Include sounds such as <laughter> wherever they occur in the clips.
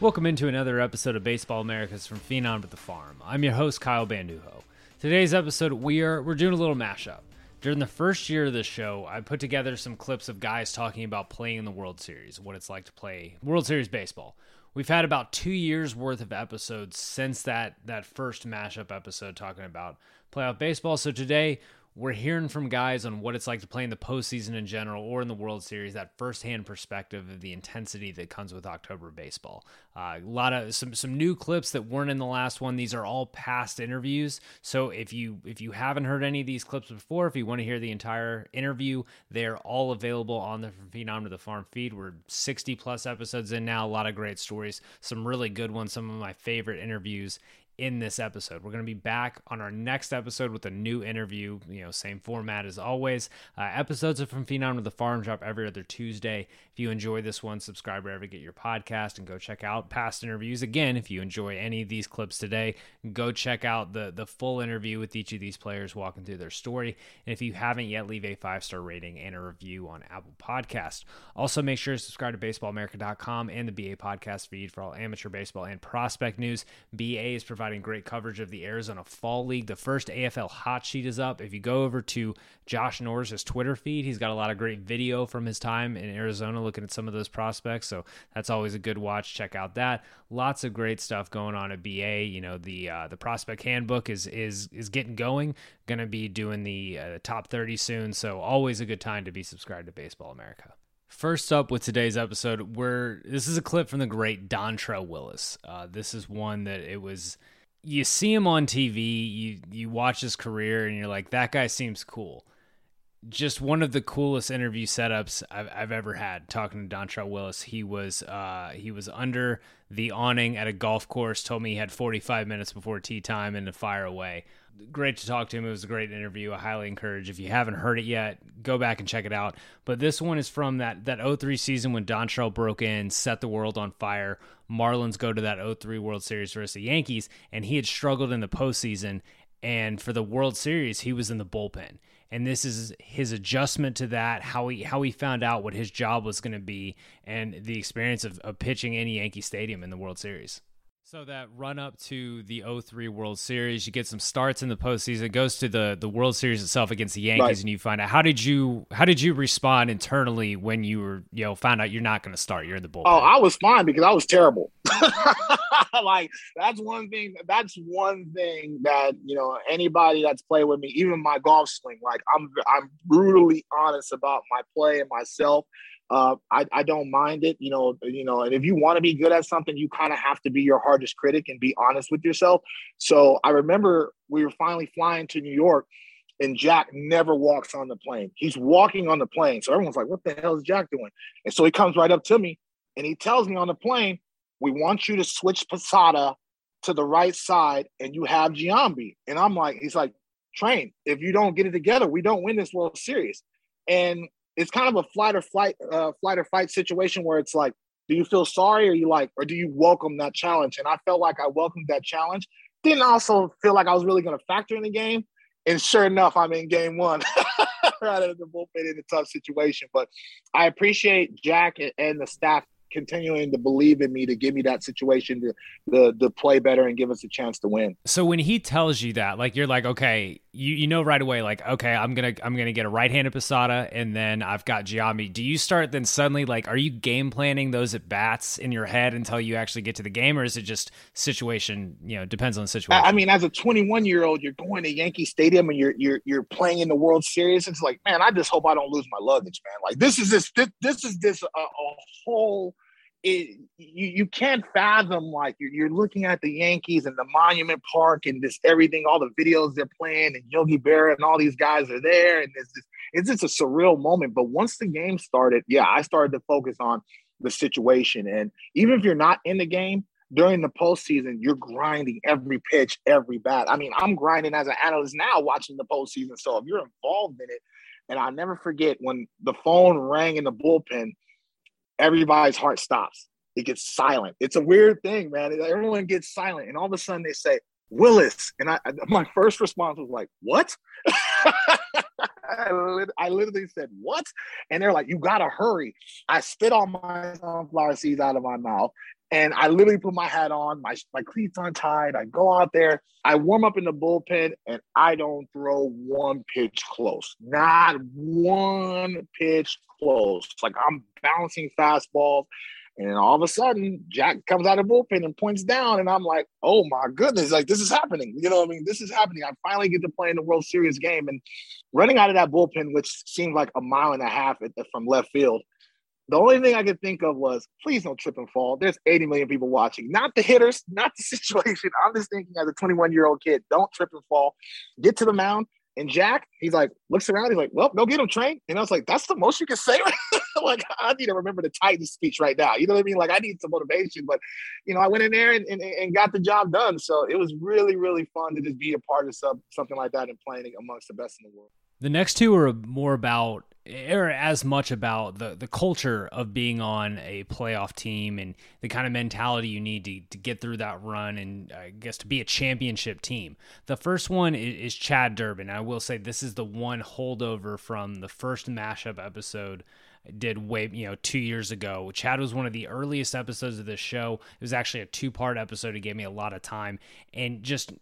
Welcome into another episode of Baseball Americas from Phenom to the Farm. I'm your host, Kyle Banduho. Today's episode, we are we're doing a little mashup. During the first year of the show, I put together some clips of guys talking about playing in the World Series, what it's like to play World Series baseball. We've had about two years worth of episodes since that that first mashup episode talking about playoff baseball. So today we're hearing from guys on what it's like to play in the postseason in general or in the World Series, that firsthand perspective of the intensity that comes with October baseball. Uh, a lot of some some new clips that weren't in the last one. These are all past interviews. So if you if you haven't heard any of these clips before, if you want to hear the entire interview, they're all available on the Phenom to the Farm feed. We're 60 plus episodes in now. A lot of great stories, some really good ones, some of my favorite interviews in this episode. We're going to be back on our next episode with a new interview. You know, same format as always. Uh, episodes are from Phenom to the Farm drop every other Tuesday. You enjoy this one, subscribe wherever you get your podcast and go check out past interviews. Again, if you enjoy any of these clips today, go check out the the full interview with each of these players walking through their story. And if you haven't yet, leave a five star rating and a review on Apple Podcast. Also, make sure to subscribe to BaseballAmerica.com and the BA podcast feed for all amateur baseball and prospect news. BA is providing great coverage of the Arizona Fall League. The first AFL hot sheet is up. If you go over to Josh Norris' Twitter feed, he's got a lot of great video from his time in Arizona looking at some of those prospects. So that's always a good watch. Check out that. Lots of great stuff going on at BA. You know, the uh, the prospect handbook is is is getting going. Going to be doing the uh, top 30 soon. So always a good time to be subscribed to Baseball America. First up with today's episode, where this is a clip from the great Dontrelle Willis. Uh, this is one that it was you see him on TV, you you watch his career, and you're like, that guy seems cool. Just one of the coolest interview setups I've, I've ever had. Talking to Dontrelle Willis, he was uh, he was under the awning at a golf course. Told me he had 45 minutes before tee time and to fire away great to talk to him. It was a great interview. I highly encourage if you haven't heard it yet, go back and check it out. But this one is from that that 03 season when Dontrelle broke in, set the world on fire. Marlins go to that 03 World Series versus the Yankees, and he had struggled in the postseason. And for the World Series, he was in the bullpen. And this is his adjustment to that, how he how he found out what his job was going to be, and the experience of, of pitching in Yankee Stadium in the World Series. So that run up to the 03 World Series, you get some starts in the postseason. It goes to the the World Series itself against the Yankees, right. and you find out how did you how did you respond internally when you were you know found out you're not going to start, you're in the bullpen. Oh, I was fine because I was terrible. <laughs> like that's one thing. That's one thing that you know anybody that's played with me, even my golf swing. Like I'm I'm brutally honest about my play and myself uh, I, I don't mind it, you know, you know, and if you want to be good at something, you kind of have to be your hardest critic and be honest with yourself. So I remember we were finally flying to New York and Jack never walks on the plane. He's walking on the plane. So everyone's like, what the hell is Jack doing? And so he comes right up to me and he tells me on the plane, we want you to switch Posada to the right side and you have Giambi. And I'm like, he's like, train, if you don't get it together, we don't win this World Series. And it's kind of a flight or flight, uh, flight or fight situation where it's like, do you feel sorry or you like, or do you welcome that challenge? And I felt like I welcomed that challenge. Didn't also feel like I was really going to factor in the game. And sure enough, I'm in game one, <laughs> right in the bullpen in a tough situation. But I appreciate Jack and the staff continuing to believe in me to give me that situation to, to, to play better and give us a chance to win. So when he tells you that, like you're like, okay, you you know right away, like, okay, I'm gonna I'm gonna get a right-handed Posada, and then I've got Giambi. Do you start then suddenly like, are you game planning those at bats in your head until you actually get to the game, or is it just situation? You know, depends on the situation. I mean, as a 21 year old, you're going to Yankee Stadium and you're you're you're playing in the World Series. It's like, man, I just hope I don't lose my luggage, man. Like this is this this, this is this uh, a, a whole it you, you can't fathom like you're, you're looking at the Yankees and the Monument Park and this everything, all the videos they're playing, and Yogi Berra and all these guys are there, and it's just it's just a surreal moment. But once the game started, yeah, I started to focus on the situation, and even if you're not in the game during the postseason, you're grinding every pitch, every bat. I mean, I'm grinding as an analyst now watching the postseason. So if you're involved in it, and I'll never forget when the phone rang in the bullpen everybody's heart stops. It gets silent. It's a weird thing, man. Everyone gets silent, and all of a sudden they say Willis, and I my first response was like, "What?" <laughs> <laughs> I literally said, "What?" And they're like, "You gotta hurry." I spit all my sunflower seeds out of my mouth, and I literally put my hat on, my my cleats untied. I go out there, I warm up in the bullpen, and I don't throw one pitch close. Not one pitch close. Like I'm bouncing fastballs. And all of a sudden, Jack comes out of bullpen and points down, and I'm like, "Oh my goodness! Like this is happening. You know, what I mean, this is happening. I finally get to play in the World Series game." And running out of that bullpen, which seemed like a mile and a half from left field, the only thing I could think of was, please don't trip and fall. There's 80 million people watching, not the hitters, <laughs> not the situation. I'm just thinking as a 21 year old kid, don't trip and fall. Get to the mound. And Jack, he's like, looks around. He's like, well, go get him, train. And I was like, that's the most you can say. <laughs> like, I need to remember the Titans speech right now. You know what I mean? Like, I need some motivation. But, you know, I went in there and, and, and got the job done. So it was really, really fun to just be a part of some, something like that and playing amongst the best in the world. The next two are more about or as much about the the culture of being on a playoff team and the kind of mentality you need to, to get through that run and I guess to be a championship team. The first one is, is Chad Durbin. I will say this is the one holdover from the first mashup episode did way you know two years ago. Chad was one of the earliest episodes of this show. It was actually a two part episode. It gave me a lot of time, and just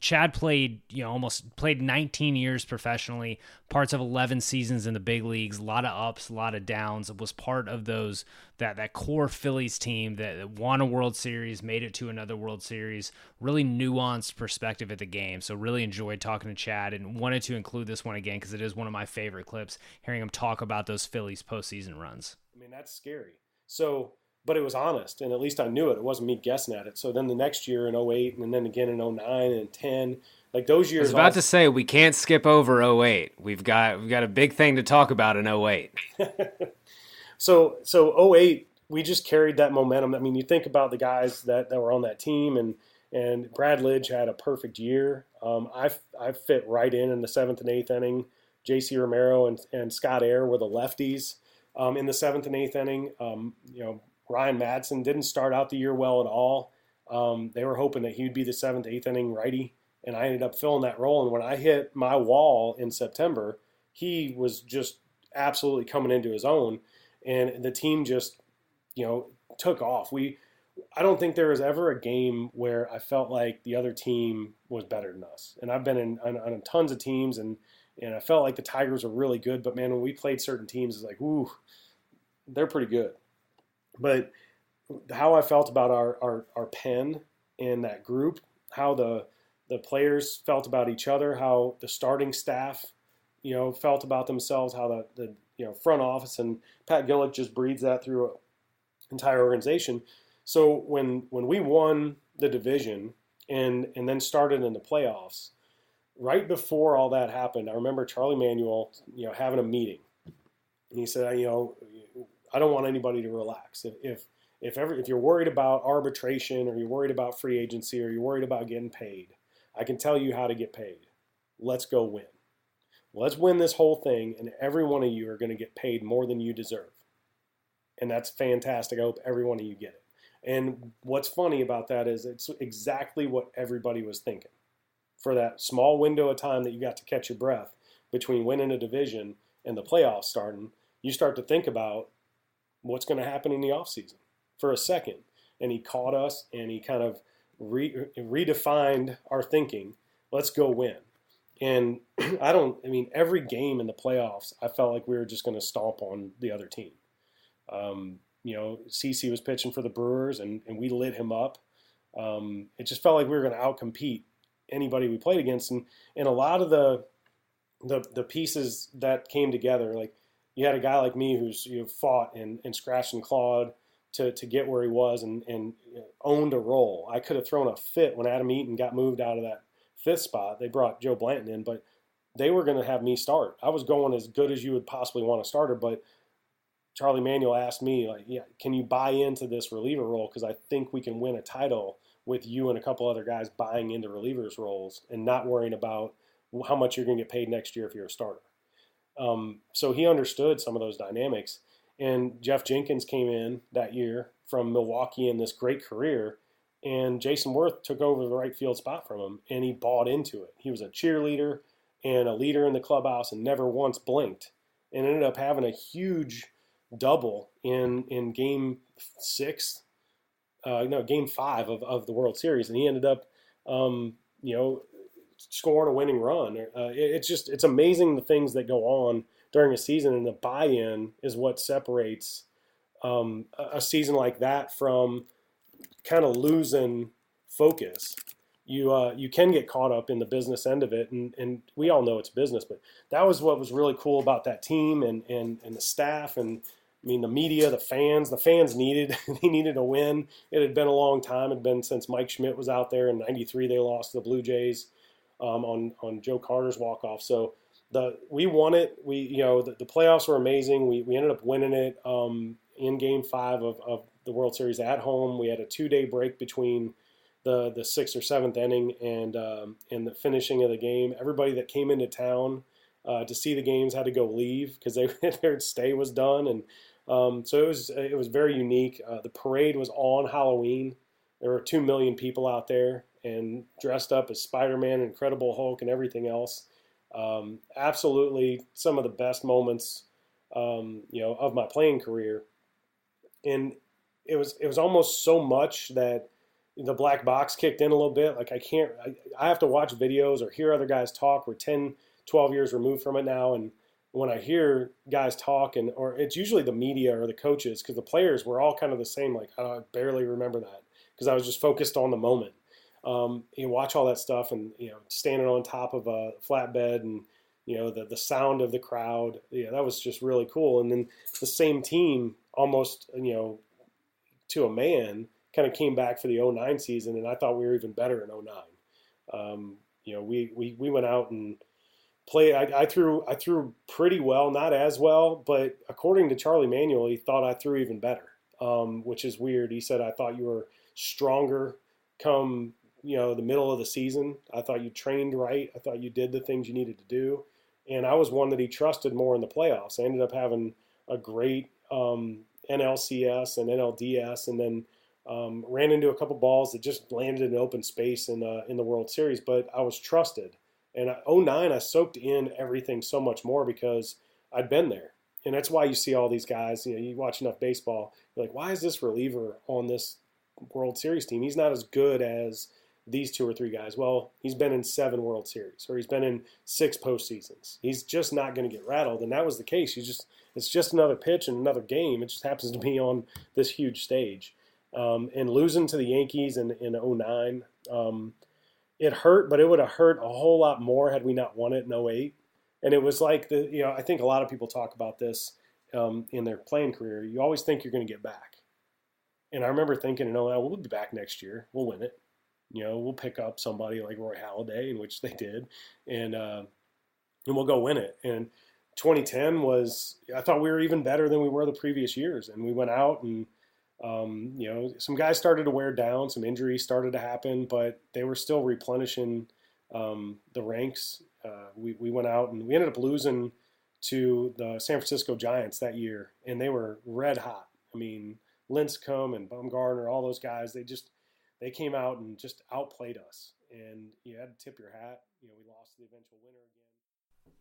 Chad played you know almost played 19 years professionally, parts of 11 seasons in the big leagues, a lot of ups, a lot of downs. It was part of those that that core Phillies team that won a World Series, made it to another World Series. Really nuanced perspective at the game. So really enjoyed talking to Chad and wanted to include this one again because it is one of my favorite clips. Hearing him talk about those Phillies postseason runs. I mean that's scary. So. But it was honest, and at least I knew it. It wasn't me guessing at it. So then the next year in 08, and then again in 09 and 10, like those years. I was about to say we can't skip over 08. We've got we've got a big thing to talk about in 08. <laughs> So so 08, we just carried that momentum. I mean, you think about the guys that, that were on that team, and and Brad Lidge had a perfect year. Um, I I fit right in in the seventh and eighth inning. J.C. Romero and, and Scott Eyre were the lefties um, in the seventh and eighth inning. Um, you know, Ryan Madson didn't start out the year well at all. Um, they were hoping that he would be the seventh, eighth inning righty, and I ended up filling that role. And when I hit my wall in September, he was just absolutely coming into his own and the team just you know took off. We I don't think there was ever a game where I felt like the other team was better than us. And I've been in on, on tons of teams and and I felt like the Tigers were really good, but man, when we played certain teams, it's like, ooh, they're pretty good. But how I felt about our, our, our pen and that group, how the the players felt about each other, how the starting staff, you know, felt about themselves, how the, the you know front office and Pat Gillick just breeds that through an entire organization. So when when we won the division and and then started in the playoffs, right before all that happened, I remember Charlie Manuel, you know, having a meeting. And he said, you know, I don't want anybody to relax. If if if if you're worried about arbitration or you're worried about free agency or you're worried about getting paid, I can tell you how to get paid. Let's go win let's win this whole thing, and every one of you are going to get paid more than you deserve. And that's fantastic. I hope every one of you get it. And what's funny about that is it's exactly what everybody was thinking. For that small window of time that you got to catch your breath between winning a division and the playoffs starting, you start to think about what's going to happen in the offseason for a second. And he caught us and he kind of re- redefined our thinking. Let's go win. And <clears throat> I don't, I mean, every game in the playoffs, I felt like we were just going to stomp on the other team. Um, you know, CC was pitching for the Brewers and, and we lit him up. Um, it just felt like we were going to outcompete anybody we played against. And, and a lot of the, the, the pieces that came together, like you had a guy like me who's you know, fought and, and scratched and clawed to, to get where he was and, and owned a role. I could have thrown a fit when Adam Eaton got moved out of that fifth spot. They brought Joe Blanton in, but they were going to have me start. I was going as good as you would possibly want a starter, but Charlie Manuel asked me, like, yeah, can you buy into this reliever role? Because I think we can win a title with you and a couple other guys buying into relievers roles and not worrying about how much you're going to get paid next year if you're a starter. Um, so he understood some of those dynamics. And Geoff Jenkins came in that year from Milwaukee in this great career, and Jayson Werth took over the right field spot from him, and he bought into it. He was a cheerleader and a leader in the clubhouse and never once blinked, and ended up having a huge double in in game six, uh, no, game five of, of the World Series, and he ended up, um, you know, scoring a winning run. Uh, it, it's just it's amazing the things that go on during a season, and the buy-in is what separates um, a season like that from kind of losing focus. You uh, you can get caught up in the business end of it, and, and we all know it's business, but that was what was really cool about that team and and, and the staff and I mean the media, the fans. The fans needed <laughs> they needed a win. It had been a long time. It had been since Mike Schmidt was out there in '93. They lost to the Blue Jays um, on on Joe Carter's walk off. So the we won it. We you know the, the playoffs were amazing. We we ended up winning it um, in Game Five of, of the World Series at home. We had a two day break between the the sixth or seventh inning and um, and the finishing of the game. Everybody that came into town uh, to see the games had to go leave because <laughs> their stay was done, and um, so it was it was very unique. Uh, the parade was on Halloween. There were two million people out there and dressed up as Spider Man, Incredible Hulk, and everything else. Um, absolutely, some of the best moments, um, you know, of my playing career. And it was it was almost so much that the black box kicked in a little bit. Like I can't, I, I have to watch videos or hear other guys talk. We're 10, 12 years removed from it now, and when I hear guys talk, and or it's usually the media or the coaches, because the players were all kind of the same. Like I barely remember that because I was just focused on the moment um, you watch all that stuff and you know standing on top of a flatbed and you know the the sound of the crowd yeah that was just really cool and then the same team almost you know to a man kind of came back for the 09 season and I thought we were even better in 09 um, you know we, we we went out and played I, I, threw I threw pretty well not as well but according to Charlie Manuel he thought I threw even better um, which is weird he said I thought you were stronger come you know the middle of the season. I thought you trained right. I thought you did the things you needed to do, and I was one that he trusted more in the playoffs. I ended up having a great um, NLCS and NLDS, and then um, ran into a couple balls that just landed in open space in the in the World Series. But I was trusted, and 09 I soaked in everything so much more because I'd been there, and that's why you see all these guys. You know, you watch enough baseball, you're like, why is this reliever on this World Series team? He's not as good as these two or three guys. Well, he's been in seven World Series or he's been in six postseasons. He's just not going to get rattled, and that was the case. You just it's just another pitch and another game. It just happens to be on this huge stage. Um, and losing to the Yankees in in 09, um, it hurt, but it would have hurt a whole lot more had we not won it in 08. And it was like the you know I think a lot of people talk about this um, in their playing career. You always think you're going to get back. And I remember thinking, you know, we'll be back next year. We'll win it you know, we'll pick up somebody like Roy Halladay, in which they did, and uh, and we'll go win it. And 2010 was, I thought we were even better than we were the previous years, and we went out and. Um, you know, some guys started to wear down, some injuries started to happen, but they were still replenishing um, the ranks. Uh, we, we went out and we ended up losing to the San Francisco Giants that year, and they were red hot. I mean, Lincecum and Bumgarner, all those guys, they just they came out and just outplayed us. And you had to tip your hat. You know, we lost the eventual winner again.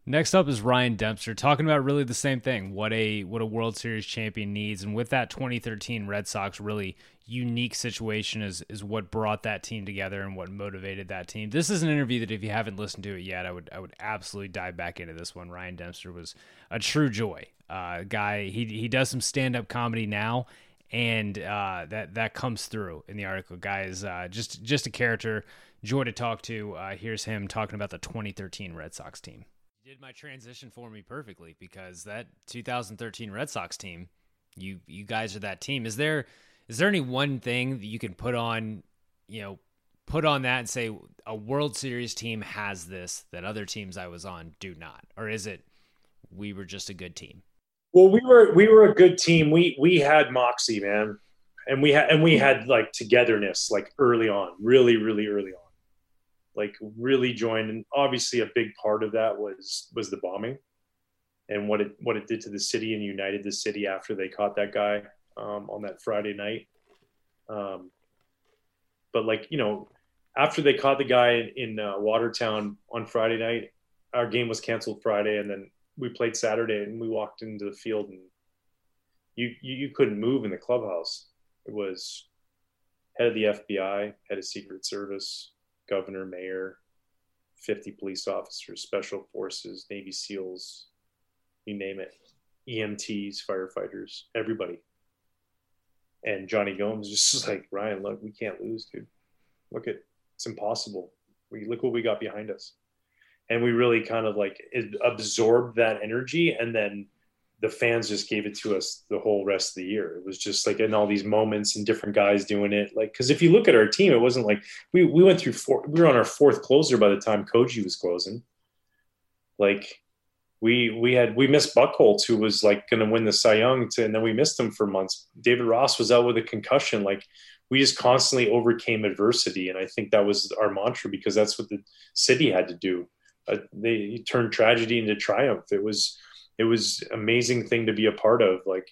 Next up is Ryan Dempster talking about really the same thing. What a what a World Series champion needs, and with that 2013 Red Sox really unique situation is is what brought that team together and what motivated that team. This is an interview that if you haven't listened to it yet, I would I would absolutely dive back into this one. Ryan Dempster was a true joy. Uh, guy he he does some stand up comedy now, and uh, that that comes through in the article. Guys, uh, just just a character, joy to talk to. Uh, here's him talking about the 2013 Red Sox team. You did my transition for me perfectly because that 2013 Red Sox team, you you guys are that team. Is there is there any one thing that you can put on, you know, put on that and say a World Series team has this that other teams I was on do not, or is it we were just a good team? Well, we were we were a good team. We we had moxie, man, and we had and we had like togetherness, like early on, really, really early on, like really joined. And obviously, a big part of that was was the bombing, and what it what it did to the city and united the city after they caught that guy um, on that Friday night. Um, but like you know, after they caught the guy in, in uh, Watertown on Friday night, our game was canceled Friday, and then we played Saturday, and we walked into the field, and you you, you couldn't move in the clubhouse. It was head of the FBI, head of Secret Service, governor, mayor, 50 police officers, special forces, Navy SEALs, you name it, EMTs, firefighters, everybody. And Jonny Gomes just <laughs> like, Ryan, look, we can't lose, dude. Look at it's impossible. We look what we got behind us. And we really kind of like absorbed that energy and then the fans just gave it to us the whole rest of the year. It was just like in all these moments and different guys doing it. Like, cause if you look at our team, it wasn't like we, we went through four, we were on our fourth closer by the time Koji was closing. Like we, we had, we missed Buchholz who was like going to win the Cy Young to, and then we missed him for months. David Ross was out with a concussion. Like we just constantly overcame adversity. And I think that was our mantra because that's what the city had to do. Uh, they turned tragedy into triumph. It was, it was amazing thing to be a part of, like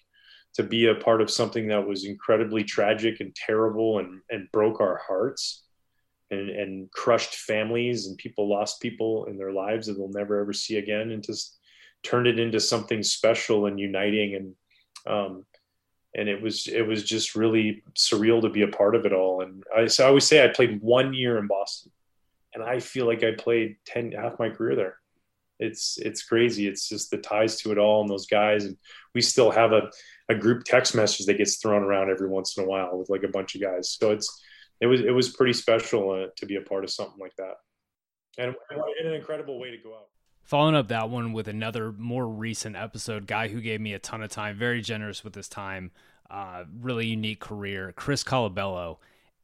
to be a part of something that was incredibly tragic and terrible and, and broke our hearts and, and crushed families and people lost people in their lives that they'll never ever see again and just turned it into something special and uniting and um, and it was it was just really surreal to be a part of it all. And I, so I always say I played one year in Boston, and I feel like I played ten half my career there. It's it's crazy. It's just the ties to it all and those guys, and we still have a a group text message that gets thrown around every once in a while with like a bunch of guys. So it's it was it was pretty special uh, to be a part of something like that, and, and an incredible way to go out. Following up that one with another more recent episode, guy who gave me a ton of time, very generous with his time, uh, really unique career, Chris Colabello.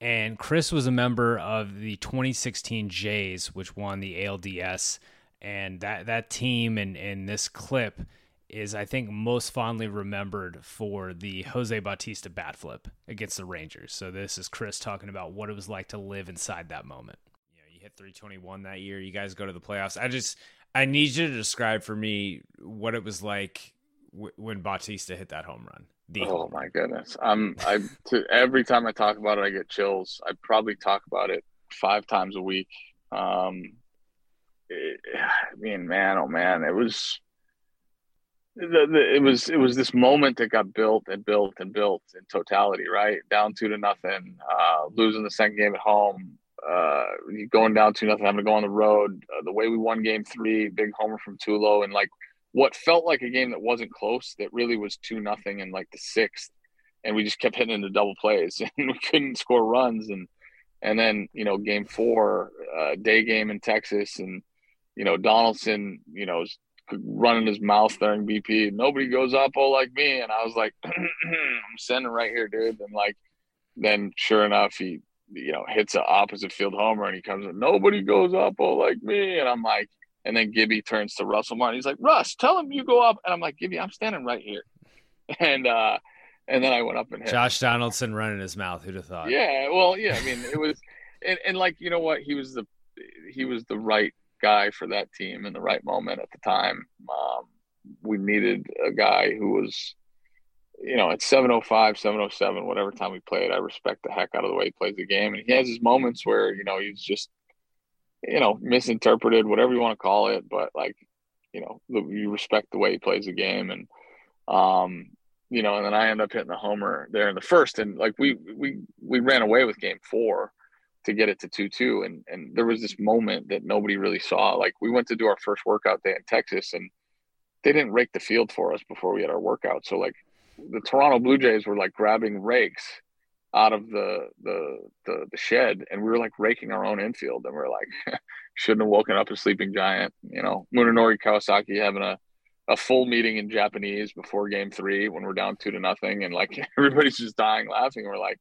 And Chris was a member of the 2016 Jays, which won the ALDS. And that, that team and, and this clip is, I think, most fondly remembered for the Jose Bautista bat flip against the Rangers. So this is Chris talking about what it was like to live inside that moment. You know, you hit 321 that year. You guys go to the playoffs. I just I need you to describe for me what it was like w- when Bautista hit that home run. Oh my goodness! I'm I to, every time I talk about it, I get chills. I probably talk about it five times a week. Um, it, I mean, man, oh man, it was. The, the, it was it was this moment that got built and built and built in totality, right? Down two to nothing, uh, losing the second game at home, uh, going down to nothing, having to go on the road. Uh, the way we won Game Three, big homer from Tulo, and like what felt like a game that wasn't close, that really was two nothing in like the sixth, and we just kept hitting into double plays, <laughs> and we couldn't score runs, and and then you know Game Four, uh, day game in Texas, and you know Donaldson, you know. running his mouth during BP. Nobody goes up oh like me, and I was like, <clears throat> I'm sending right here, dude. And like, then sure enough, he you know, hits an opposite field homer and he comes nobody goes up oh like me. And I'm like, and then Gibby turns to Russell Martin. He's like, Russ, tell him you go up. And I'm like, Gibby, I'm standing right here. <laughs> And uh and then I went up and hit. Josh Donaldson running his mouth. Who'd have thought? Yeah, well, yeah. I mean, it was, and, and like you know what, he was the he was the right guy for that team in the right moment at the time. Um, we needed a guy who was you know, at 705, 707, whatever time we played, I respect the heck out of the way he plays the game. And he has his moments where, you know, he's just, you know, misinterpreted, whatever you want to call it. But like, you know, you respect the way he plays the game. And, um, you know, and then I end up hitting the homer there in the first. And like we, we, we ran away with game four to get it to 2 2. And, and there was this moment that nobody really saw. Like we went to do our first workout day in Texas and they didn't rake the field for us before we had our workout. So, like, the Toronto Blue Jays were like grabbing rakes out of the, the the the, shed, and we were like raking our own infield, and we are like, <laughs> shouldn't have woken up a sleeping giant. You know, Munenori Kawasaki having a a full meeting in Japanese before game three when we're down two to nothing, and like <laughs> everybody's just dying laughing. We're like,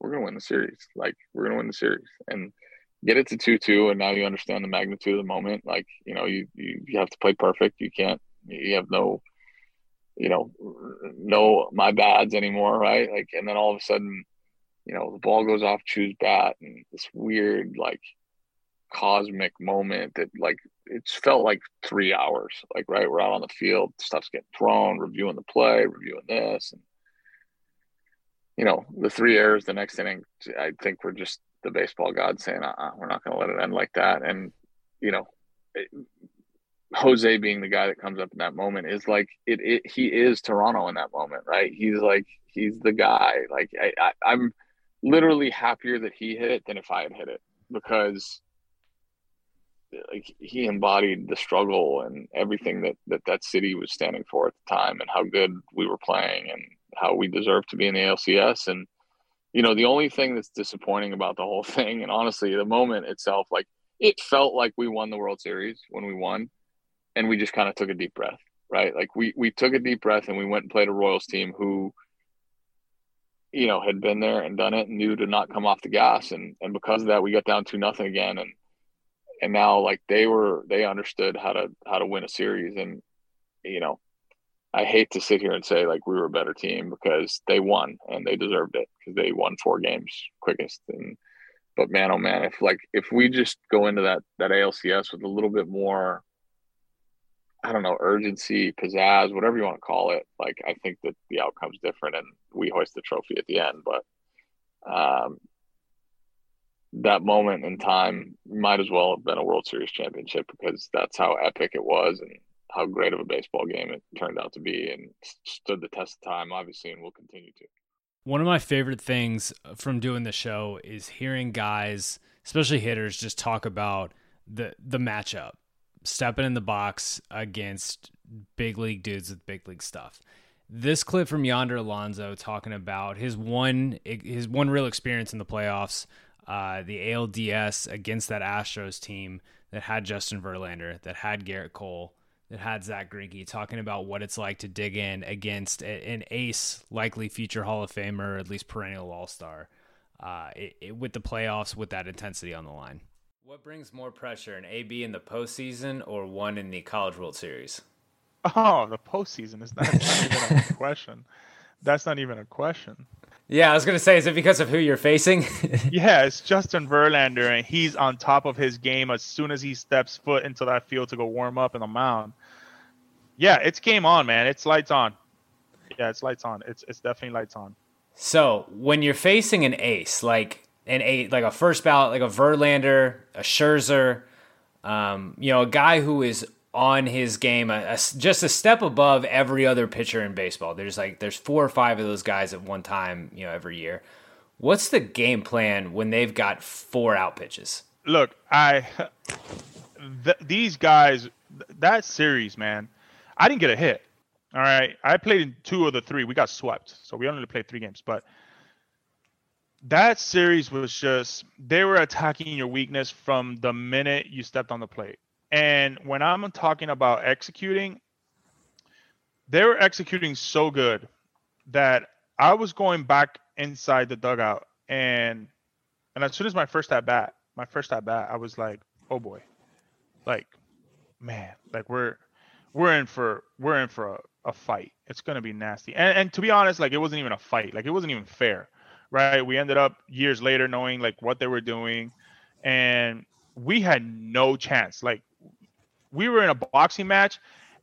we're gonna win the series. Like we're gonna win the series, and get it to two two, and now you understand the magnitude of the moment. Like you know, you you, you have to play perfect. You can't. You have no, you know, no my bads anymore, right? Like, and then all of a sudden, you know, the ball goes off, Choo's bat, and this weird like cosmic moment that like it's felt like three hours. Like right, we're out on the field, stuff's getting thrown, reviewing the play, reviewing this, and you know, the three errors the next inning. I think we're just the baseball god saying, uh-uh, we're not going to let it end like that. And, you know, it, Jose being the guy that comes up in that moment is like, it, it, he is Toronto in that moment, right? He's like, he's the guy. Like, I, I, I'm literally happier that he hit it than if I had hit it because like he embodied the struggle and everything that, that that city was standing for at the time and how good we were playing and how we deserve to be in the ALCS and you know, the only thing that's disappointing about the whole <laughs> thing, and honestly, the moment itself, like it felt like we won the World Series when we won, and we just kind of took a deep breath, right? Like we we took a deep breath and we went and played a Royals team who, you know, had been there and done it and knew to not come off the gas, and and because of that, we got down to nothing again, and and now like they were they understood how to how to win a series, and you know, I hate to sit here and say like we were a better team because they won and they deserved it because they won four games quickest. And but man, oh man, if like if we just go into that that ALCS with a little bit more, I don't know, urgency, pizzazz, whatever you want to call it, like I think that the outcome's different and we hoist the trophy at the end. But um, that moment in time might as well have been a World Series championship because that's how epic it was and how great of a baseball game it turned out to be and stood the test of time, obviously, and will continue to. One of my favorite things from doing the show is hearing guys, especially hitters, just talk about the the matchup, stepping in the box against big league dudes with big league stuff. This clip from Yonder Alonso talking about his one his one real experience in the playoffs, uh, the ALDS against that Astros team that had Justin Verlander, that had Gerrit Cole, that had Zack Greinke talking about what it's like to dig in against an ace, likely future Hall of Famer, or at least perennial All Star, uh, with the playoffs with that intensity on the line. What brings more pressure, an AB in the postseason or one in the College World Series? Oh, the postseason is not, not even a <laughs> question. That's not even a question. Yeah, I was gonna say, is it because of who you're facing? <laughs> yeah, it's Justin Verlander, and he's on top of his game as soon as he steps foot into that field to go warm up in the mound. Yeah, it's game on, man. It's lights on. Yeah, it's lights on. It's it's definitely lights on. So when you're facing an ace, like an a like a first ballot, like a Verlander, a Scherzer, um, you know, a guy who is on his game, a, a, just a step above every other pitcher in baseball. There's like there's four or five of those guys at one time, you know, every year. What's the game plan when they've got four out pitches? Look, I <laughs> th- these guys that series, man, I didn't get a hit. All right, I played in two of the three. We got swept, so we only played three games. But that series was just they were attacking your weakness from the minute you stepped on the plate. And when I'm talking about executing, they were executing so good that I was going back inside the dugout and and as soon as my first at bat, my first at bat, I was like, oh boy. Like, man, like we're we're in for we're in for a, a fight. It's gonna be nasty. And and to be honest, like it wasn't even a fight. Like it wasn't even fair. Right. We ended up years later knowing like what they were doing and we had no chance. Like we were in a boxing match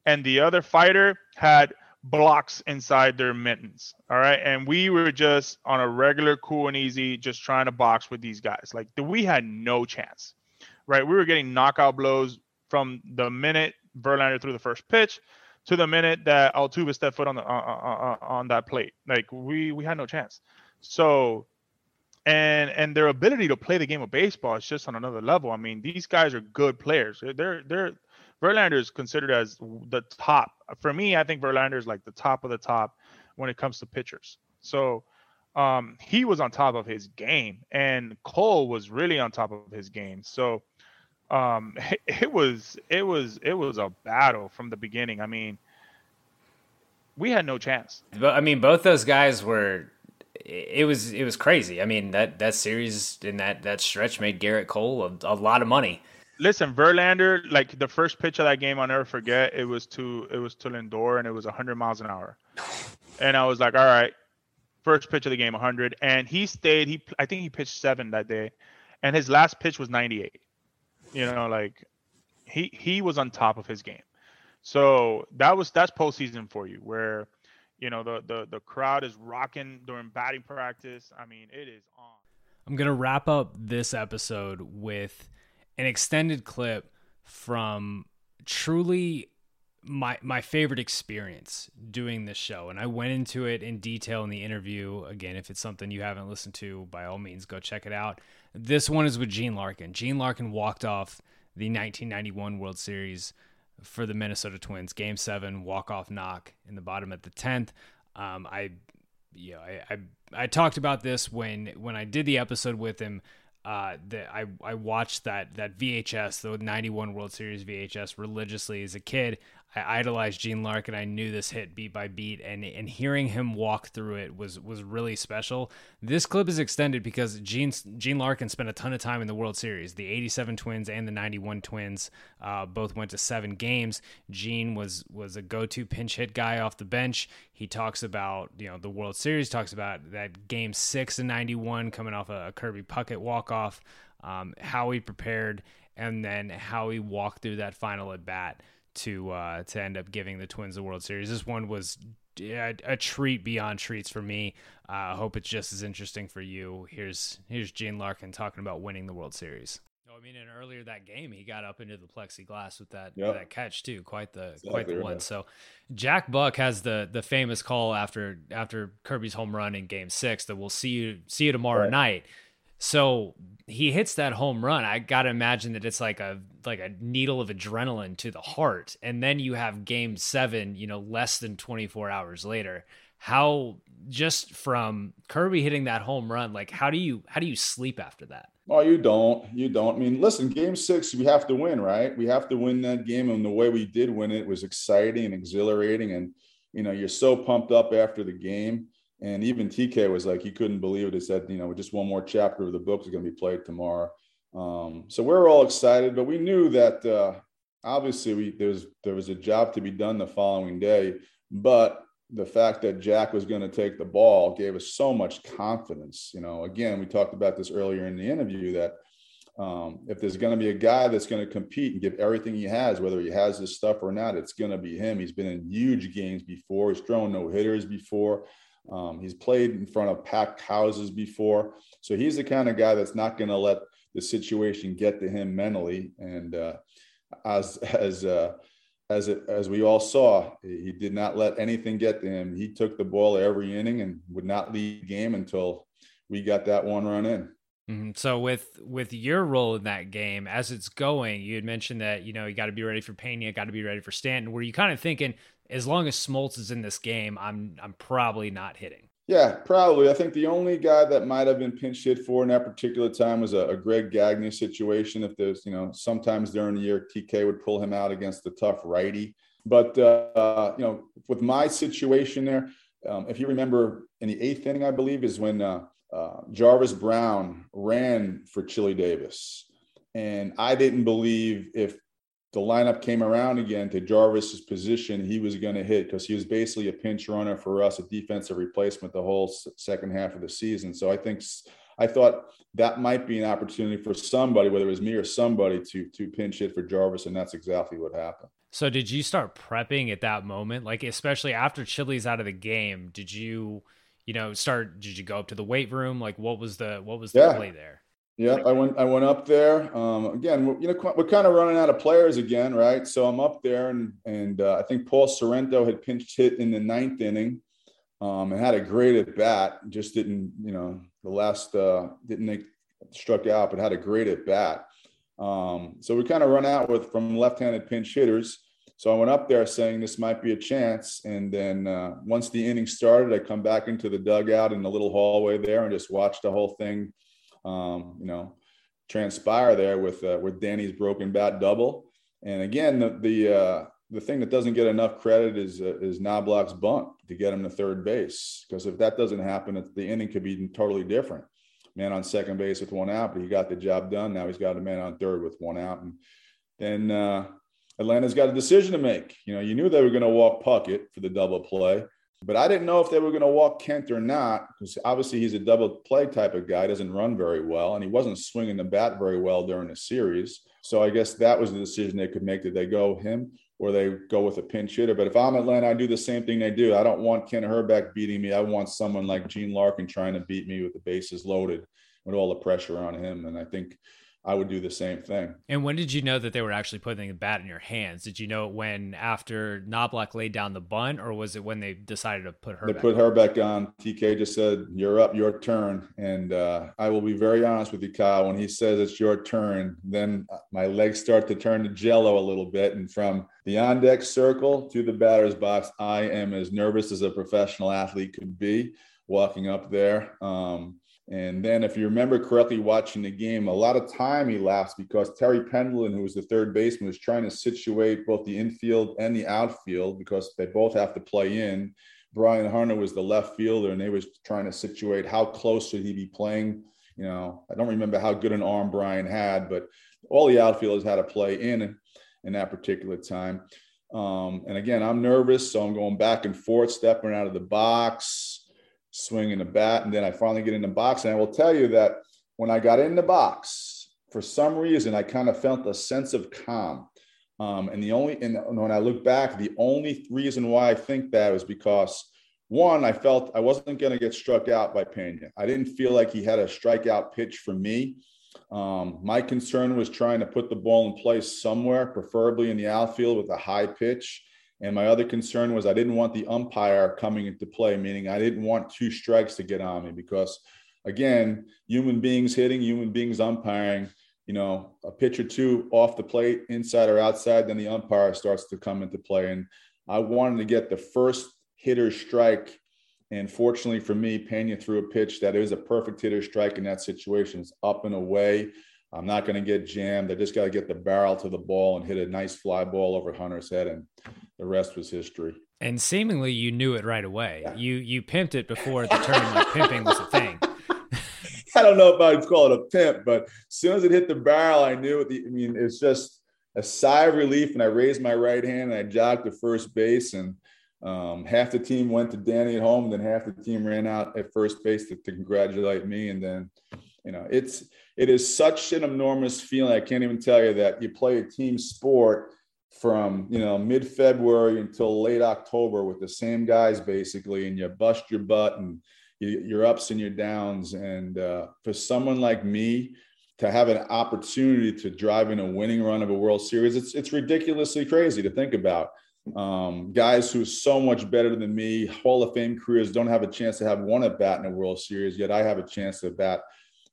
and the other fighter had blocks inside their mittens. All right. And we were just on a regular, cool and easy, just trying to box with these guys. Like we had no chance. Right. We were getting knockout blows from the minute Verlander threw the first pitch to the minute that Altuve stepped foot on the uh, uh, on that plate. Like we we had no chance. So and and their ability to play the game of baseball is just on another level. I mean, these guys are good players. They're they're Verlander is considered as the top. For me, I think Verlander is like the top of the top when it comes to pitchers. So um, he was on top of his game, and Cole was really on top of his game. So um, <laughs> it, it was it was it was a battle from the beginning. I mean, we had no chance. But I mean, both those guys were. It was it was crazy. I mean that that series in that that stretch made Gerrit Cole a, a lot of money. Listen, Verlander, like the first pitch of that game, I'll never forget. It was to it was to Lindor, and it was 100 miles an hour. And I was like, all right, first pitch of the game, 100, and he stayed. He I think he pitched seven that day, and his last pitch was 98. You know, like he he was on top of his game. So that was that's postseason for you, where you know the the the crowd is rocking during batting practice. I mean, it is on. I'm gonna wrap up this episode with an extended clip from truly my my favorite experience doing this show and I went into it in detail in the interview again if it's something you haven't listened to by all means go check it out this one is with Gene Larkin Gene Larkin walked off the 1991 World Series for the Minnesota Twins game 7 walk off knock in the bottom at the 10th um, I you know I, I I talked about this when when I did the episode with him uh, that I I watched that that VHS, the '91 World Series VHS, religiously as a kid. I idolized Gene Larkin. I knew this hit beat by beat, and and hearing him walk through it was was really special. This clip is extended because Gene Gene Larkin spent a ton of time in the World Series. The '87 Twins and the '91 Twins uh, both went to seven games. Gene was was a go-to pinch hit guy off the bench. He talks about you know the World Series, talks about that Game Six in '91 coming off a, a Kirby Puckett walk off, um, how he prepared, and then how he walked through that final at bat to uh, to end up giving the Twins the World Series. This one was a, a treat beyond treats for me. Uh, I hope it's just as interesting for you. Here's here's Gene Larkin talking about winning the World Series. Oh, I mean, and earlier that game, he got up into the plexiglass with that yep. that catch too. Quite the exactly quite the right. one. So, Jack Buck has the the famous call after after Kirby's home run in Game Six that we'll see you see you tomorrow right. night. So he hits that home run. I gotta imagine that it's like a like a needle of adrenaline to the heart. And then you have game seven, you know, less than 24 hours later. How just from Kirby hitting that home run, like how do you how do you sleep after that? Oh, you don't. You don't. I mean, listen, game six, we have to win, right? We have to win that game. And the way we did win it was exciting and exhilarating. And, you know, you're so pumped up after the game. And even TK was like, he couldn't believe it. He said, you know, just one more chapter of the book is going to be played tomorrow. Um, so we're all excited, but we knew that uh, obviously we, there was there was a job to be done the following day. But the fact that Jack was going to take the ball gave us so much confidence. You know, again, we talked about this earlier in the interview that um, if there's going to be a guy that's going to compete and give everything he has, whether he has this stuff or not, it's going to be him. He's been in huge games before. He's thrown no hitters before. Um, he's played in front of packed houses before. So he's the kind of guy that's not going to let the situation get to him mentally. And uh, as, as, uh, as, it, as we all saw, he did not let anything get to him. He took the ball every inning and would not lead game until we got that one run in. Mm-hmm. So with with your role in that game as it's going, you had mentioned that you know you got to be ready for Pena, got to be ready for Stanton. Were you kind of thinking as long as Smoltz is in this game, I'm I'm probably not hitting. Yeah, probably. I think the only guy that might have been pinch hit for in that particular time was a, a Greg Gagne situation. If there's, you know, sometimes during the year, TK would pull him out against the tough righty. But, uh, you know, with my situation there, um, if you remember in the eighth inning, I believe, is when uh, uh, Jarvis Brown ran for Chili Davis. And I didn't believe if the lineup came around again to Jarvis's position, he was going to hit because he was basically a pinch runner for us, a defensive replacement the whole second half of the season. So I think I thought that might be an opportunity for somebody, whether it was me or somebody, to to pinch hit for Jarvis, and that's exactly what happened. So did you start prepping at that moment, like especially after Chili's out of the game? Did you, you know, start? Did you go up to the weight room? Like, what was the what was the yeah. play there? Yeah, I went. I went up there. Um, again, you know, we're kind of running out of players again, right? So I'm up there, and and uh, I think Paul Sorrento had pinched hit in the ninth inning, um, and had a great at bat. Just didn't, you know, the last uh, didn't make struck out, but had a great at bat. Um, so we kind of run out with from left-handed pinch hitters. So I went up there saying this might be a chance, and then uh, once the inning started, I come back into the dugout in the little hallway there and just watch the whole thing um, you know, transpire there with uh, with Danny's broken bat double. And again, the the uh, the thing that doesn't get enough credit is uh, is Knoblauch's bunt to get him to third base. Because if that doesn't happen, the inning could be totally different. Man on second base with one out, but he got the job done. Now he's got a man on third with one out, and then uh, Atlanta's got a decision to make. You know, you knew they were going to walk Puckett for the double play. But I didn't know if they were going to walk Kent or not, because obviously he's a double play type of guy, doesn't run very well, and he wasn't swinging the bat very well during the series. So I guess that was the decision they could make. Did they go him or they go with a pinch hitter? But if I'm Atlanta, I do the same thing they do. I don't want Kent Hrbek beating me. I want someone like Gene Larkin trying to beat me with the bases loaded, with all the pressure on him. And I think I would do the same thing. And when did you know that they were actually putting the bat in your hands? Did you know it when after Knoblauch laid down the bunt, or was it when they decided to put her? They put her back on. TK just said, "You're up, your turn." And uh, I will be very honest with you, Kyle. When he says it's your turn, then my legs start to turn to jello a little bit, and from the on deck circle to the batter's box, I am as nervous as a professional athlete could be walking up there. Um, and then, if you remember correctly, watching the game, a lot of time elapsed because Terry Pendleton, who was the third baseman, was trying to situate both the infield and the outfield because they both have to play in. Brian Hunter was the left fielder, and they was trying to situate how close should he be playing. You know, I don't remember how good an arm Brian had, but all the outfielders had to play in in that particular time. Um, and again, I'm nervous, so I'm going back and forth, stepping out of the box swinging the bat. And then I finally get in the box. And I will tell you that when I got in the box, for some reason, I kind of felt a sense of calm. Um, and the only, and when I look back, the only reason why I think that was because one, I felt I wasn't going to get struck out by Pena. I didn't feel like he had a strikeout pitch for me. Um, my concern was trying to put the ball in place somewhere, preferably in the outfield with a high pitch. And my other concern was I didn't want the umpire coming into play, meaning I didn't want two strikes to get on me because, again, human beings hitting, human beings umpiring, you know, a pitch or two off the plate, inside or outside, then the umpire starts to come into play. And I wanted to get the first hitter strike. And fortunately for me, Pena threw a pitch that is a perfect hitter strike in that situation. It's up and away. I'm not going to get jammed. I just got to get the barrel to the ball and hit a nice fly ball over Hunter's head. And the rest was history. And seemingly, you knew it right away. Yeah. You you pimped it before the term like pimping was a thing. <laughs> I don't know if I'd call it a pimp, but as soon as it hit the barrel, I knew it. I mean, it's just a sigh of relief, and I raised my right hand and I jogged to first base, and um, half the team went to Danny at home, and then half the team ran out at first base to, to congratulate me, and then you know it's it is such an enormous feeling. I can't even tell you that you play a team sport from you know mid February until late October with the same guys basically, and you bust your butt and you, your ups and your downs. And uh, for someone like me to have an opportunity to drive in a winning run of a World Series, it's it's ridiculously crazy to think about. Um, guys who are so much better than me, Hall of Fame careers, don't have a chance to have one at bat in a World Series. Yet I have a chance to bat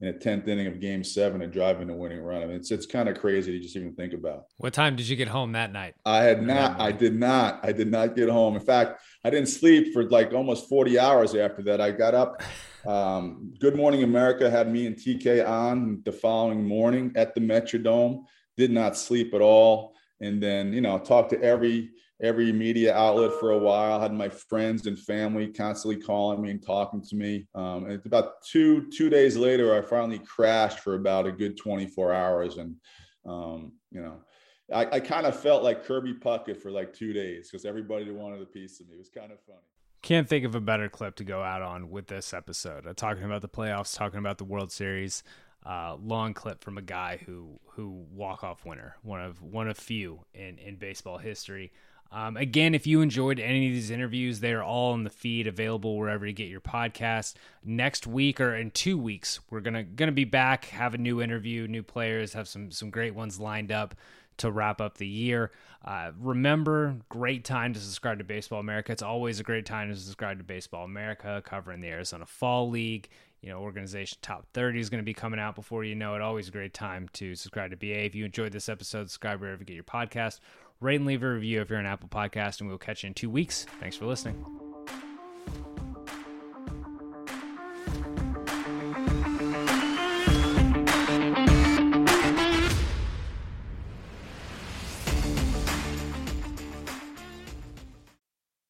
in a tenth inning of Game Seven and driving a winning run. I mean, it's it's kind of crazy to just even think about. What time did you get home that night? I had not. I did not. I did not get home. In fact, I didn't sleep for like almost forty hours after that. I got up. <laughs> Um, Good Morning America had me and TK on the following morning at the Metrodome. Did not sleep at all, and then you know talked to every every media outlet for a while. Had my friends and family constantly calling me and talking to me. Um, and about two two days later, I finally crashed for about a good 24 hours, and um, you know, I, I kind of felt like Kirby Puckett for like two days because everybody wanted a piece of me. It was kind of funny. Can't think of a better clip to go out on with this episode. Uh, talking about the playoffs, talking about the World Series. Uh, long clip from a guy who who walk off winner, one of one of few in in baseball history. Um, again, if you enjoyed any of these interviews, they are all in the feed, available wherever you get your podcast. Next week or in two weeks, we're gonna gonna be back, have a new interview, new players, have some some great ones lined up to wrap up the year. Uh, remember, great time to subscribe to Baseball America. It's always a great time to subscribe to Baseball America, covering the Arizona Fall League. You know, organization top 30 is going to be coming out before you know it. Always a great time to subscribe to BA. If you enjoyed this episode, subscribe wherever you get your podcast Rate and leave a review if you're an Apple Podcast, and we'll catch you in two weeks. Thanks for listening.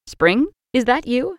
Spring? Is that you?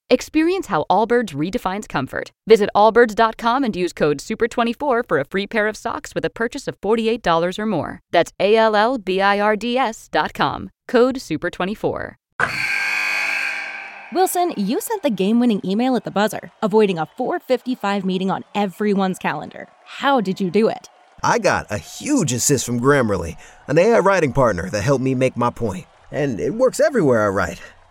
Experience how Allbirds redefines comfort. Visit allbirds.com and use code SUPER24 for a free pair of socks with a purchase of $48 or more. That's A L L B I R D S.com. Code SUPER24. Wilson, you sent the game winning email at the buzzer, avoiding a 455 meeting on everyone's calendar. How did you do it? I got a huge assist from Grammarly, an AI writing partner that helped me make my point. And it works everywhere I write.